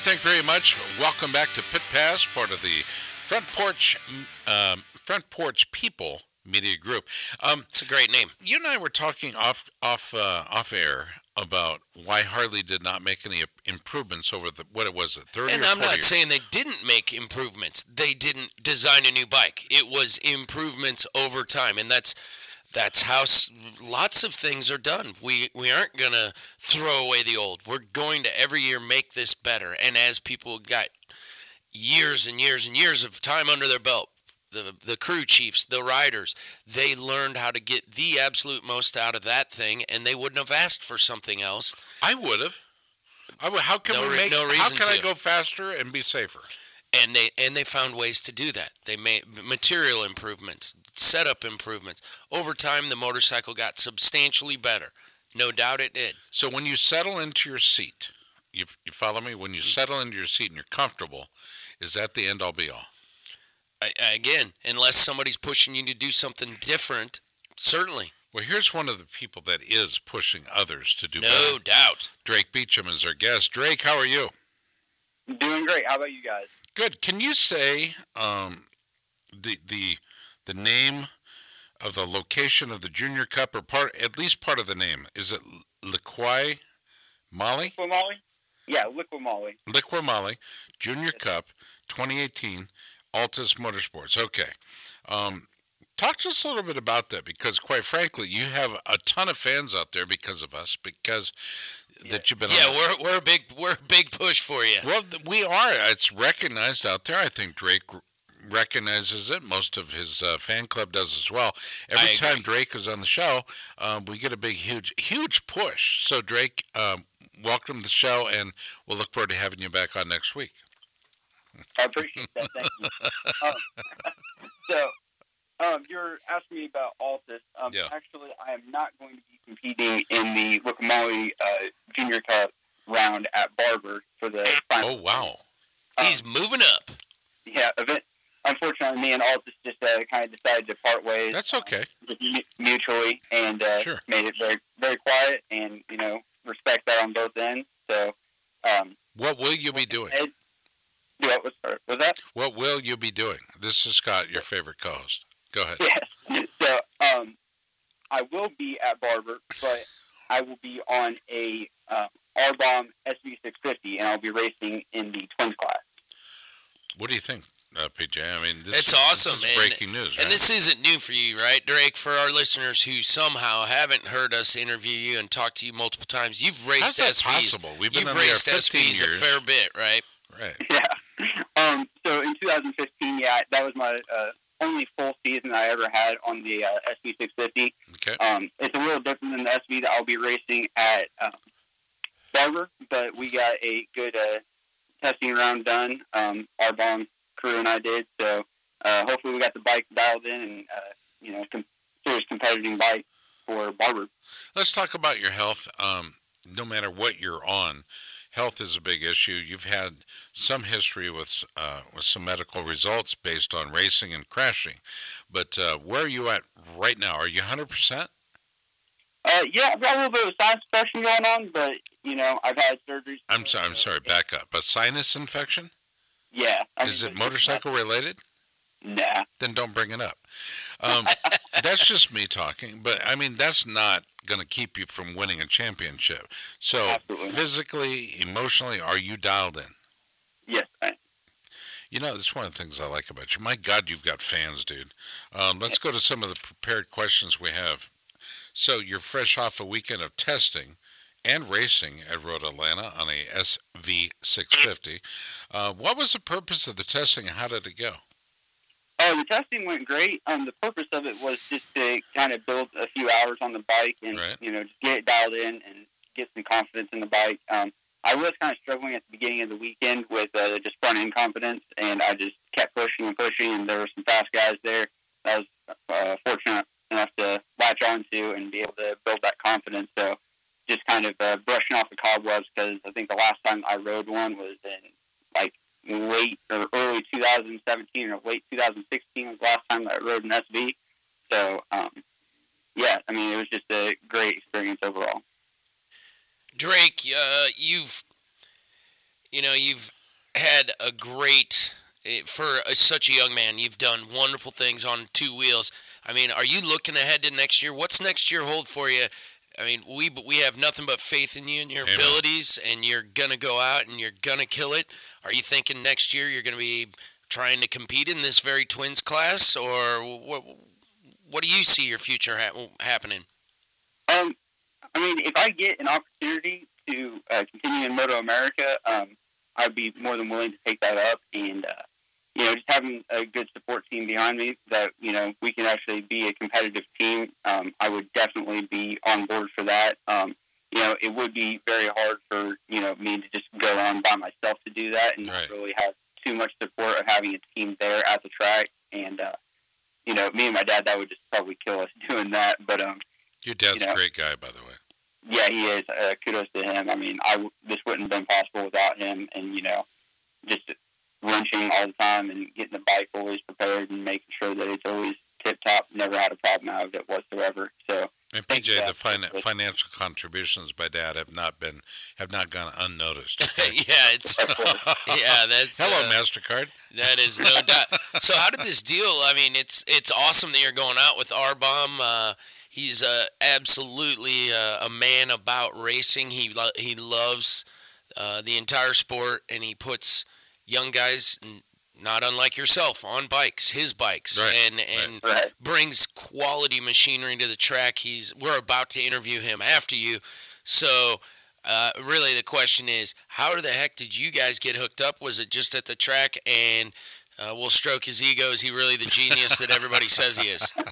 thank you very much. Welcome back to Pit Pass, part of the Front Porch um, Front Porch People Media Group. Um, it's a great name. You and I were talking off off uh, off air about why Harley did not make any improvements over the what it was at 30 and or 40 I'm not years. saying they didn't make improvements. They didn't design a new bike. It was improvements over time, and that's that's how s- lots of things are done. We we aren't gonna throw away the old. We're going to every year make this better. And as people got years and years and years of time under their belt, the the crew chiefs, the riders, they learned how to get the absolute most out of that thing, and they wouldn't have asked for something else. I would have. I would, how can No we re- make? no how can I go faster and be safer? and they and they found ways to do that. They made material improvements, setup improvements. Over time, the motorcycle got substantially better. No doubt it did. So when you settle into your seat, you, you follow me. When you settle into your seat and you're comfortable, is that the end all be all? I, I- again, unless somebody's pushing you to do something different, certainly, Well, here's one of the people that is pushing others to do no better. doubt. Draik Beauchamp is our guest. Draik, how are you? Doing great. How about you guys? Good. Can you say um, the the the name of the location of the Junior Cup, or part at least part of the name? Is it Liquai Molly? Liqua Molly? Yeah, Liqui Moly. Liqui Moly Junior Cup 2018 Altus Motorsports. Okay. Um, talk to us a little bit about that because, quite frankly, you have a ton of fans out there because of us, because that you've been Yeah, on. we're we're a big we're a big push for you. Well, we are. It's recognized out there. I think Draik r- recognizes it. Most of his uh, fan club does as well. Every I time agree. Draik is on the show, um, we get a big, huge, huge push. So, Draik, um, welcome to the show, and we'll look forward to having you back on next week. I appreciate that. Thank you. um, so, um, you're asking me about Altus. Um, Yeah. Actually, I am not going to be competing in the Liqui uh, Junior Cup round at Barber for the final. Oh, wow. Um, He's moving up. yeah, event. Unfortunately, me and Altus just uh, kind of decided to part ways. That's okay. mutually and uh, Sure. made it very very quiet and you know respect that on both ends. So, um, What will you be doing? Ed, what was was that? What will you be doing? This is Scott, your favorite co-host. Go ahead. Yes. So, um, I will be at Barber, but I will be on a uh, RBoM SV650, and I'll be racing in the twins class. What do you think, uh, PJ? I mean, this It's is, awesome, This is and- breaking news, right? And this isn't new for you, right, Draik? For our listeners who somehow haven't heard us interview you and talk to you multiple times, you've raced How's that SVs. possible? We've been You've on raced 15 SVs years. a fair bit, right? right. Yeah. Um, so in 2015, yeah, that was my uh, only full season I ever had on the uh, SV650. Okay. Um, it's a little different than the SV that I'll be racing at um, Barber, but we got a good uh, testing round done. Um, RBoM crew and I did, so uh, hopefully we got the bike dialed in and uh, you know com- serious competitive bike for Barber. Let's talk about your health. Um, no matter what you're on, health is a big issue. You've had some history with uh, with some medical results based on racing and crashing. But uh, where are you at right now? Are you 100%? Uh, yeah, I've got a little bit of sinus infection going on, but you know I've had surgery. I'm sorry. I'm sorry. Back up. A sinus infection? Yeah. I Is it motorcycle related? Nah. Then don't bring it up. Um, that's just me talking. But I mean, that's not going to keep you from winning a championship. So Absolutely physically, emotionally, are you dialed in? Yes. I, You know, that's one of the things I like about you. My God, you've got fans, dude. Um, let's go to some of the prepared questions we have. So you're fresh off a weekend of testing and racing at Road Atlanta on a SV650. Uh, what was the purpose of the testing how did it go? Oh, the testing went great. Um, the purpose of it was just to kind of build a few hours on the bike and Right. you know just get it dialed in and get some confidence in the bike. Um, I was kind of struggling at the beginning of the weekend with uh, just front end confidence, and I just kept pushing and pushing. And there were some fast guys there. I was uh, fortunate enough to latch onto and be able to build that confidence. So just kind of uh, brushing off the cobwebs because I think the last time I rode one was in like late or early 2017 or late 2016 was the last time that I rode an SV. So, um, yeah, I mean, it was just a great experience overall. Draik, uh, you've you know, you've had a great eh, for a, such a young man. You've done wonderful things on two wheels. I mean, are you looking ahead to next year? What's next year hold for you? I mean, we we have nothing but faith in you and your Amen. abilities, and you're gonna go out and you're gonna kill it. Are you thinking next year you're gonna be trying to compete in this very twins class, or what? What do you see your future ha- happening? Um, I mean, if I get an opportunity to uh, continue in Moto America, um, I'd be more than willing to take that up. And uh, you know, just having a good support team behind me that you know we can actually be a competitive team, um, I would definitely be on board for that. Um, you know, it would be very hard for you know me to just go on by myself to do that and Right. not really have too much support of having a team there at the track. And uh, you know, me and my dad, that would just probably kill us doing that. But um, Your dad's You know. a great guy, by the way. yeah, he is. Uh, kudos to him. I mean, I w- this wouldn't have been possible without him, and you know, just wrenching all the time and getting the bike always prepared and making sure that it's always tip top. Never had a problem out of it whatsoever. So And PJ, the fin- financial contributions by Dad have not been have not gone unnoticed. yeah, it's yeah. That's Hello, uh, Mastercard. That is no doubt. So how did this deal? I mean, it's it's awesome that you're going out with RBoM. Uh, he's uh, absolutely uh, a man about racing. He lo- he loves uh, the entire sport, and he puts young guys, not unlike yourself, on bikes, his bikes, Right, and and right. brings quality machinery to the track. He's we're about to interview him after you, so. Uh, really, the question is, how the heck did you guys get hooked up? Was it just at the track and uh, we'll stroke his ego? Is he really the genius that everybody says he is?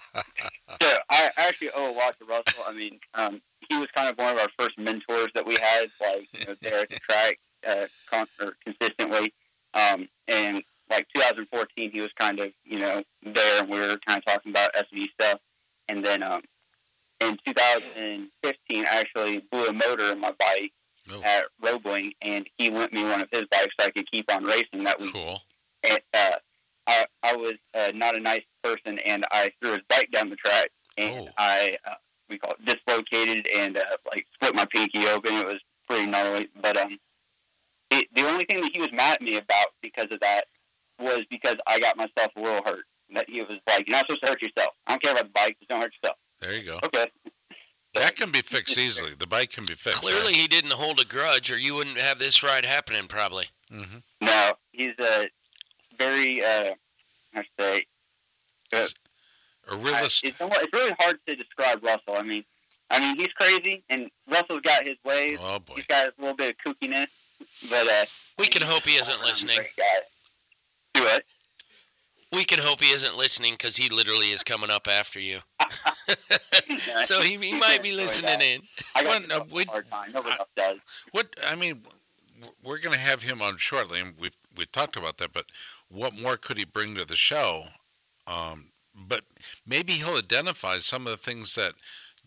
So I actually owe a lot to Russell. I mean, um, he was kind of one of our first mentors that we had, like you know, there at the track, uh, con- consistently. Um, and like 2014, he was kind of you know there, and we were kind of talking about SV stuff. And then um, in 2015, I actually blew a motor in my bike Oh. at Roebling, and he lent me one of his bikes so I could keep on racing that week Cool. and, uh, I, I was uh, not a nice person, and I threw his bike down the track, and Oh. I uh, we call it dislocated and uh, like split my pinky open. It was pretty gnarly, but um, it, the only thing that he was mad at me about because of that was because I got myself a little hurt. That he was like, "You're not supposed to hurt yourself. I don't care about the bike. Just don't hurt yourself." There you go. Okay. That can be fixed easily. The bike can be fixed. Clearly, he didn't hold a grudge, or you wouldn't have this ride happening. Probably. hmm No, he's a very uh, I should say A I- realist. it's, somewhat- it's really hard to describe Russell. I mean, I mean he's crazy, and Russell's got his ways. Oh boy. He's got a little bit of kookiness, but uh, We can hope he isn't listening. Do it. We can hope he isn't listening because he literally is coming up after you. so he, he might be listening in. I Well, got no, we- hard time. Nobody else does. What I mean, we're going to have him on shortly, and we've we've talked about that. But what more could he bring to the show? Um, but maybe he'll identify some of the things that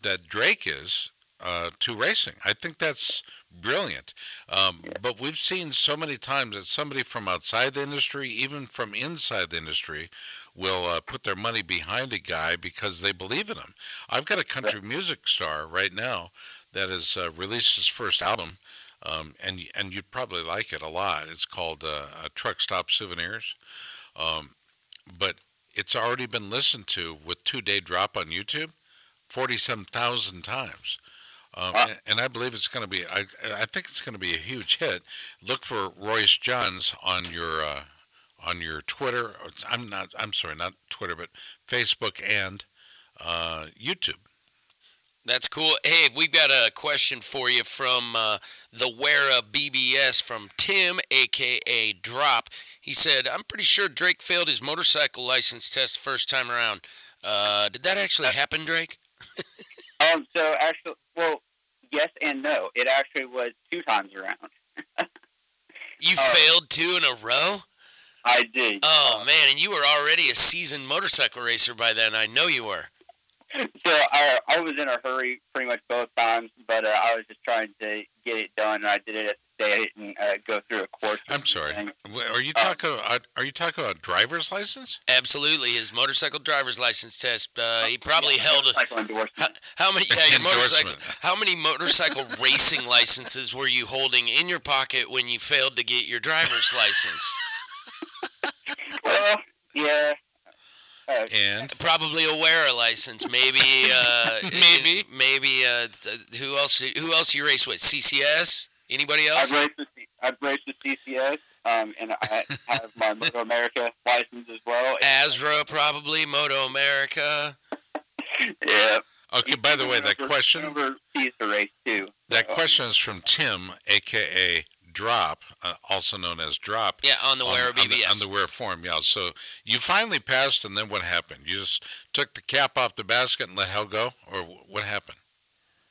that Draik is uh, to racing. I think that's brilliant. Um, but we've seen so many times that somebody from outside the industry, even from inside the industry, will uh, put their money behind a guy because they believe in him. I've got a country music star right now that has uh, released his first album, um, and and you'd probably like it a lot. It's called uh, Truck Stop Souvenirs, um, but it's already been listened to with two day drop on YouTube, forty seven thousand times. Um, and, and I believe it's going to be. I, I think it's going to be a huge hit. Look for Royce Johns on your uh, on your Twitter. I'm not. I'm sorry, not Twitter, but Facebook and uh, YouTube. That's cool. Hey, we've got a question for you from uh, the Wera BBS from Tim, aka Drop. He said, "I'm pretty sure Draik failed his motorcycle license test the first time around. Uh, did that actually happen, Draik? Um. So actually, well, yes and no. It actually was two times around. You Uh, failed two in a row? I did. Oh Uh, man, and you were already a seasoned motorcycle racer by then. I know you were. So I I was in a hurry pretty much both times, but uh, I was just trying to get it done, and I did it at the state. I didn't uh, go through a course. I'm sorry. Are you Uh, talking? About, are you talking about driver's license? Absolutely, his motorcycle driver's license test. Uh, he probably Yeah, held a, motorcycle endorsement. how, how many? Yeah, your motorcycle. Endorsement. How many motorcycle racing licenses were you holding in your pocket when you failed to get your driver's license? Well, yeah. Uh, And Probably a WERA license, maybe. Uh, Maybe. maybe. Uh, th- who else? Who else you race with? CCS? Anybody I've else? raced with C- I've raced with CCS, um, and I have my Moto America license as well. ASRA, probably. Moto America. Yeah. okay. By the way, that Over- question overseas to race too. that question is from Tim, aka Drop, uh, also known as Drop. Yeah, on the on, WERA on the, on the wear form, yeah. So you finally passed, and then what happened? You just took the cap off the basket and let hell go, or what happened?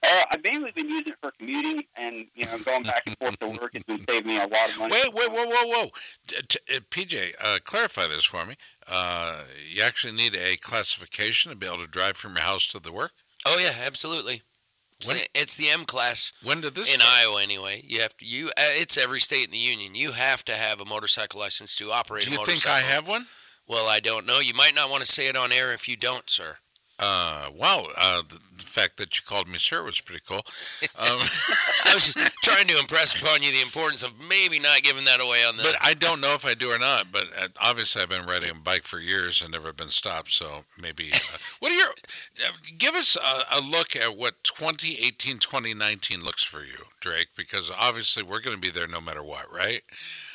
Uh, I've mainly been using it for commuting, and you know, going back and forth to work has been saving me a lot of money. Wait, wait, whoa, whoa, whoa! T- t- uh, PJ, uh, clarify this for me. Uh, you actually need a classification to be able to drive from your house to the work. oh yeah, absolutely. It's, When- the, it's the M class When did this? in start? Iowa anyway. You have to. You. Uh, it's every state in the union. You have to have a motorcycle license to operate Do you think. I have one? Well, I don't know. You might not want to say it on air if you don't, sir. Uh, wow. Uh, the, the fact that you called me sir was pretty cool. Um, I was just trying to impress upon you the importance of maybe not giving that away on the. but I don't know if I do or not. But uh, obviously, I've been riding a bike for years and never been stopped. So maybe. Uh, what are your? Uh, give us a, a look at what 2018, 2019 looks for you, Draik. Because obviously, we're going to be there no matter what, right?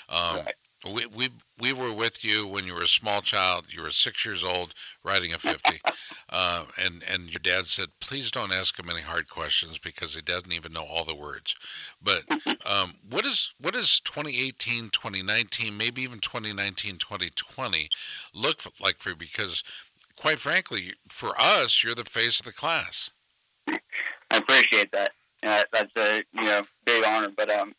Um, Right. We, we we were with you when you were a small child. You were six years old, riding a fifty, uh, and and your dad said, "Please don't ask him any hard questions because he doesn't even know all the words." But um, what is what is 2018, 2019, maybe even 2019, 2020 look f- like for you? Because quite frankly, for us, you're the face of the class. I appreciate that. Uh, that's a you know big honor, but um,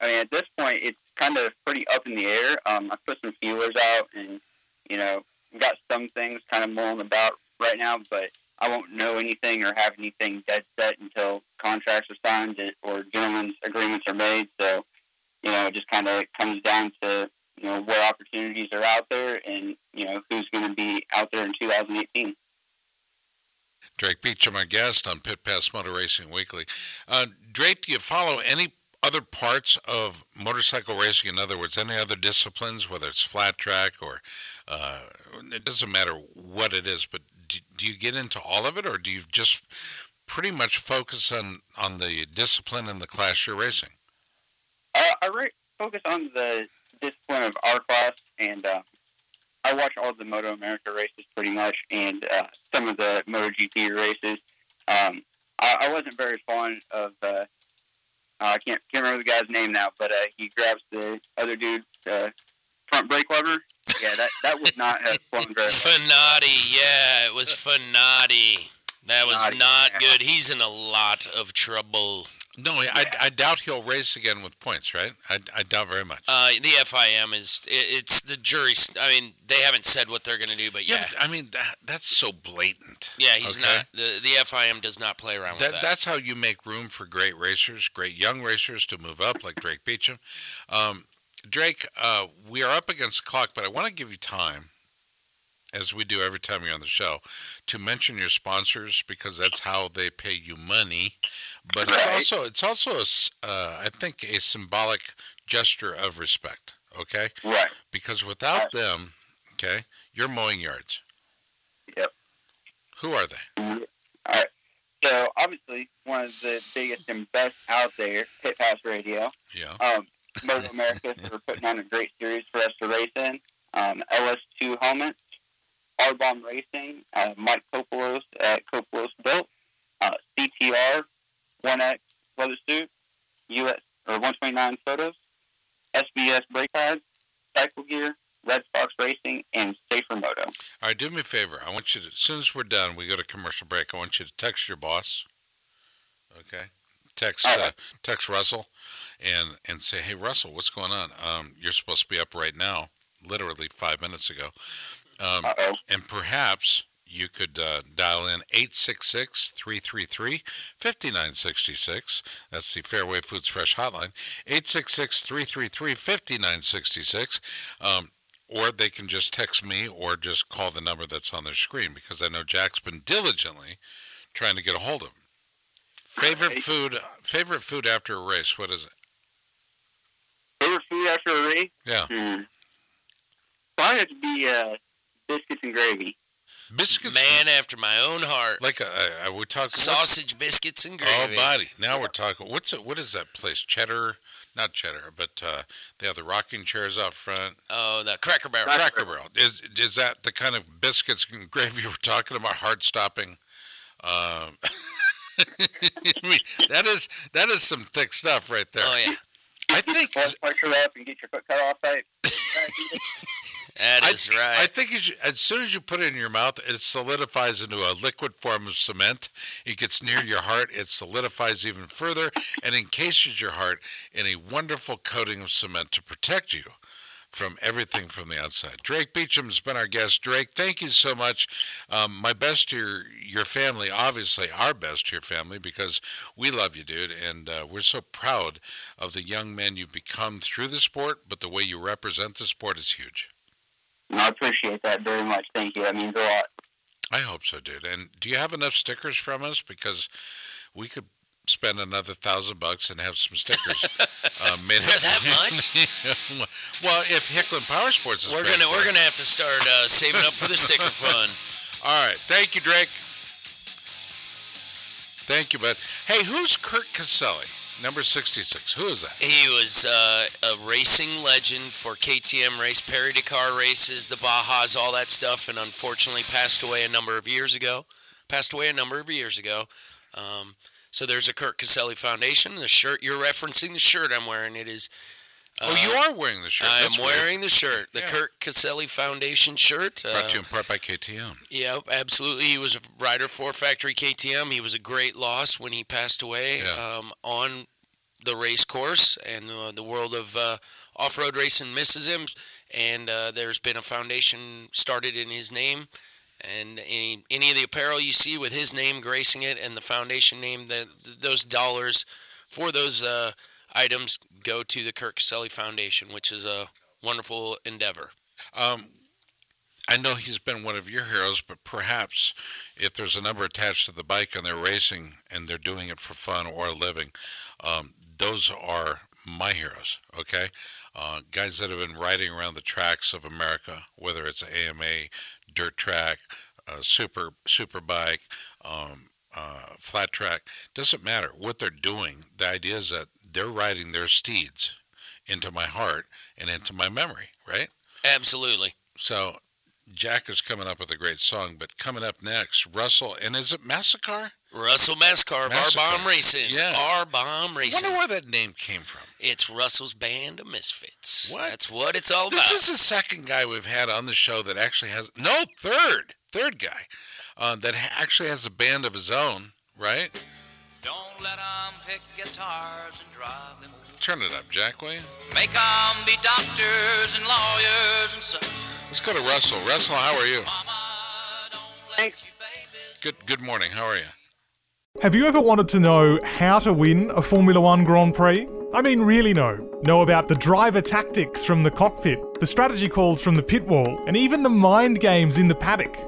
I mean at this point it's kind of pretty up in the air. Um, I put some feelers out, and you know got some things kind of mulling about right now, but I won't know anything or have anything dead set until contracts are signed or gentlemen's agreements are made. So you know it just kind of comes down to you know what opportunities are out there, and you know who's going to be out there in 2018. Draik Beauchamp, our guest on Pit Pass Motor Racing Weekly. Uh, Draik, do you follow any other parts of motorcycle racing? In other words, any other disciplines, whether it's flat track or uh, it doesn't matter what it is, but do, do you get into all of it, or do you just pretty much focus on on the discipline and the class you're racing? Uh, I re- focus on the discipline of our class, and uh, I watch all the Moto America races pretty much, and uh, some of the Moto GP races. Um, I, I wasn't very fond of. Uh, I can't can't remember the guy's name now, but uh, he grabs the other dude's uh, front brake lever. Yeah, that that would not have flown very well. Fenati, yeah, it was Fenati. That was not yeah. good. He's in a lot of trouble. No, I, I doubt he'll race again with points, right? I, I doubt very much. Uh, the FIM is it, it's the jury. I mean, they haven't said what they're going to do, but yeah, but, I mean that that's so blatant. yeah, he's Okay. not. The the FIM does not play around with That, that. that's how you make room for great racers, great young racers to move up, like Draik Beauchamp. Um, Draik, uh, we are up against the clock, but I want to give you time, as we do every time you're on the show, to mention your sponsors because that's how they pay you money. But it's also it's also a uh, I think a symbolic gesture of respect. Okay, Right. because without them, okay, you're mowing yards. Yep. Who are they? All right. So obviously, one of the biggest and best out there, Pit Pass Radio. Yeah. um, Moto America for putting on a great series for us to race in. Um, LS2 helmets, RBoM Racing, uh, Mike Copolos at Copolos Built, uh, CTR, 1X leather suit, US or 129 photos, SBS brake pads, cycle gear, Red Fox Racing, and Safer Moto. All right, do me a favor. I want you to, as soon as we're done, we go to commercial break. I want you to text your boss. Okay, text uh, text Russell, and and say, hey Russell, what's going on? Um, you're supposed to be up right now, literally five minutes ago. Um, Uh-oh. and perhaps you could uh, dial in 866 333 5966. That's the Fairway Foods Fresh Hotline. 866 333 5966. Um, or they can just text me or just call the number that's on their screen because I know Jack's been diligently trying to get a hold of him. Favorite Right. food favorite food after a race, what is it? Favorite food after a race? Yeah. Hmm. Probably have to be uh, biscuits and gravy. Biscuits Man after my own heart. like uh, uh, we talked Sausage, biscuits, and gravy. Oh, gravy. buddy! Now we're talking. What's it? What is that place? Cheddar, not cheddar, but uh, they have the rocking chairs out front. Oh, the Cracker Barrel. Cracker Cracker Barrel. Is is that the kind of biscuits and gravy we're talking about? Heart stopping. Um, I mean, that is that is some thick stuff right there. Oh yeah, I think Blood pressure up and get your foot cut off type. that I, is right. I think you should, as soon as you put it in your mouth, it solidifies into a liquid form of cement. It gets near your heart, it solidifies even further, and encases your heart in a wonderful coating of cement to protect you from everything from the outside. Draik Beauchamp's been our guest. Draik, thank you so much. Um, my best to your, your family, obviously our best to your family, because we love you, dude, and uh, we're so proud of the young man you've become through the sport, but the way you represent the sport is huge. No, I appreciate that very much. Thank you. That means a lot. I hope so, dude. And do you have enough stickers from us? Because we could spend another thousand bucks and have some stickers uh, made They're up. that much? well, if Hicklin Power Sports is we're gonna we're gonna have to start uh, saving up for the sticker fund. All right, thank you, Draik. Thank you, bud. Hey, who's Kurt Caselli? Number sixty-six. Who is that? He was uh, a racing legend for KTM race, Paris Dakar races, the Bajas, all that stuff, and unfortunately passed away a number of years ago. Passed away a number of years ago. Um, so there's a Kurt Caselli Foundation. The shirt you're referencing, the shirt I'm wearing, it is. Oh, you uh, are wearing the shirt. I am wearing the shirt, the Yeah. Kurt Caselli Foundation shirt. Brought Uh, to you in part by KTM. yeah, absolutely. He was a rider for Factory KTM. He was a great loss when he passed away Yeah. um, on the race course, and uh, the world of uh, off-road racing misses him. And uh, there's been a foundation started in his name, and any any of the apparel you see with his name gracing it and the foundation name, the, those dollars for those uh, items go to the Kurt Caselli Foundation, which is a wonderful endeavor. Um, I know he's been one of your heroes, but perhaps if there's a number attached to the bike and they're racing and they're doing it for fun or a living, um, those are my heroes. Okay, uh, guys that have been riding around the tracks of America, whether it's AMA, dirt track, uh, super super bike, um, uh, flat track, doesn't matter what they're doing. The idea is that they're riding their steeds into my heart and into my memory, right? Absolutely. So Jack is coming up with a great song, but coming up next, Russell, and is it Massacre? Russell Mascar of. RBoM Racing. Yeah. RBoM Racing. I wonder where that name came from. It's Russell's band of misfits. What? That's what it's all This about. This is the second guy we've had on the show that actually has, no, third, third guy, uh, that actually has a band of his own, right? Don't let 'em pick guitars and drive them. Turn it up, Jack, will you? Make 'em be doctors and lawyers and such. Let's go to Russell. Russell, how are you? Mama, don't let Thanks. Good, good morning. How are you? Have you ever wanted to know how to win a Formula One Grand Prix? I mean, really know. Know about the driver tactics from the cockpit, the strategy calls from the pit wall, and even the mind games in the paddock.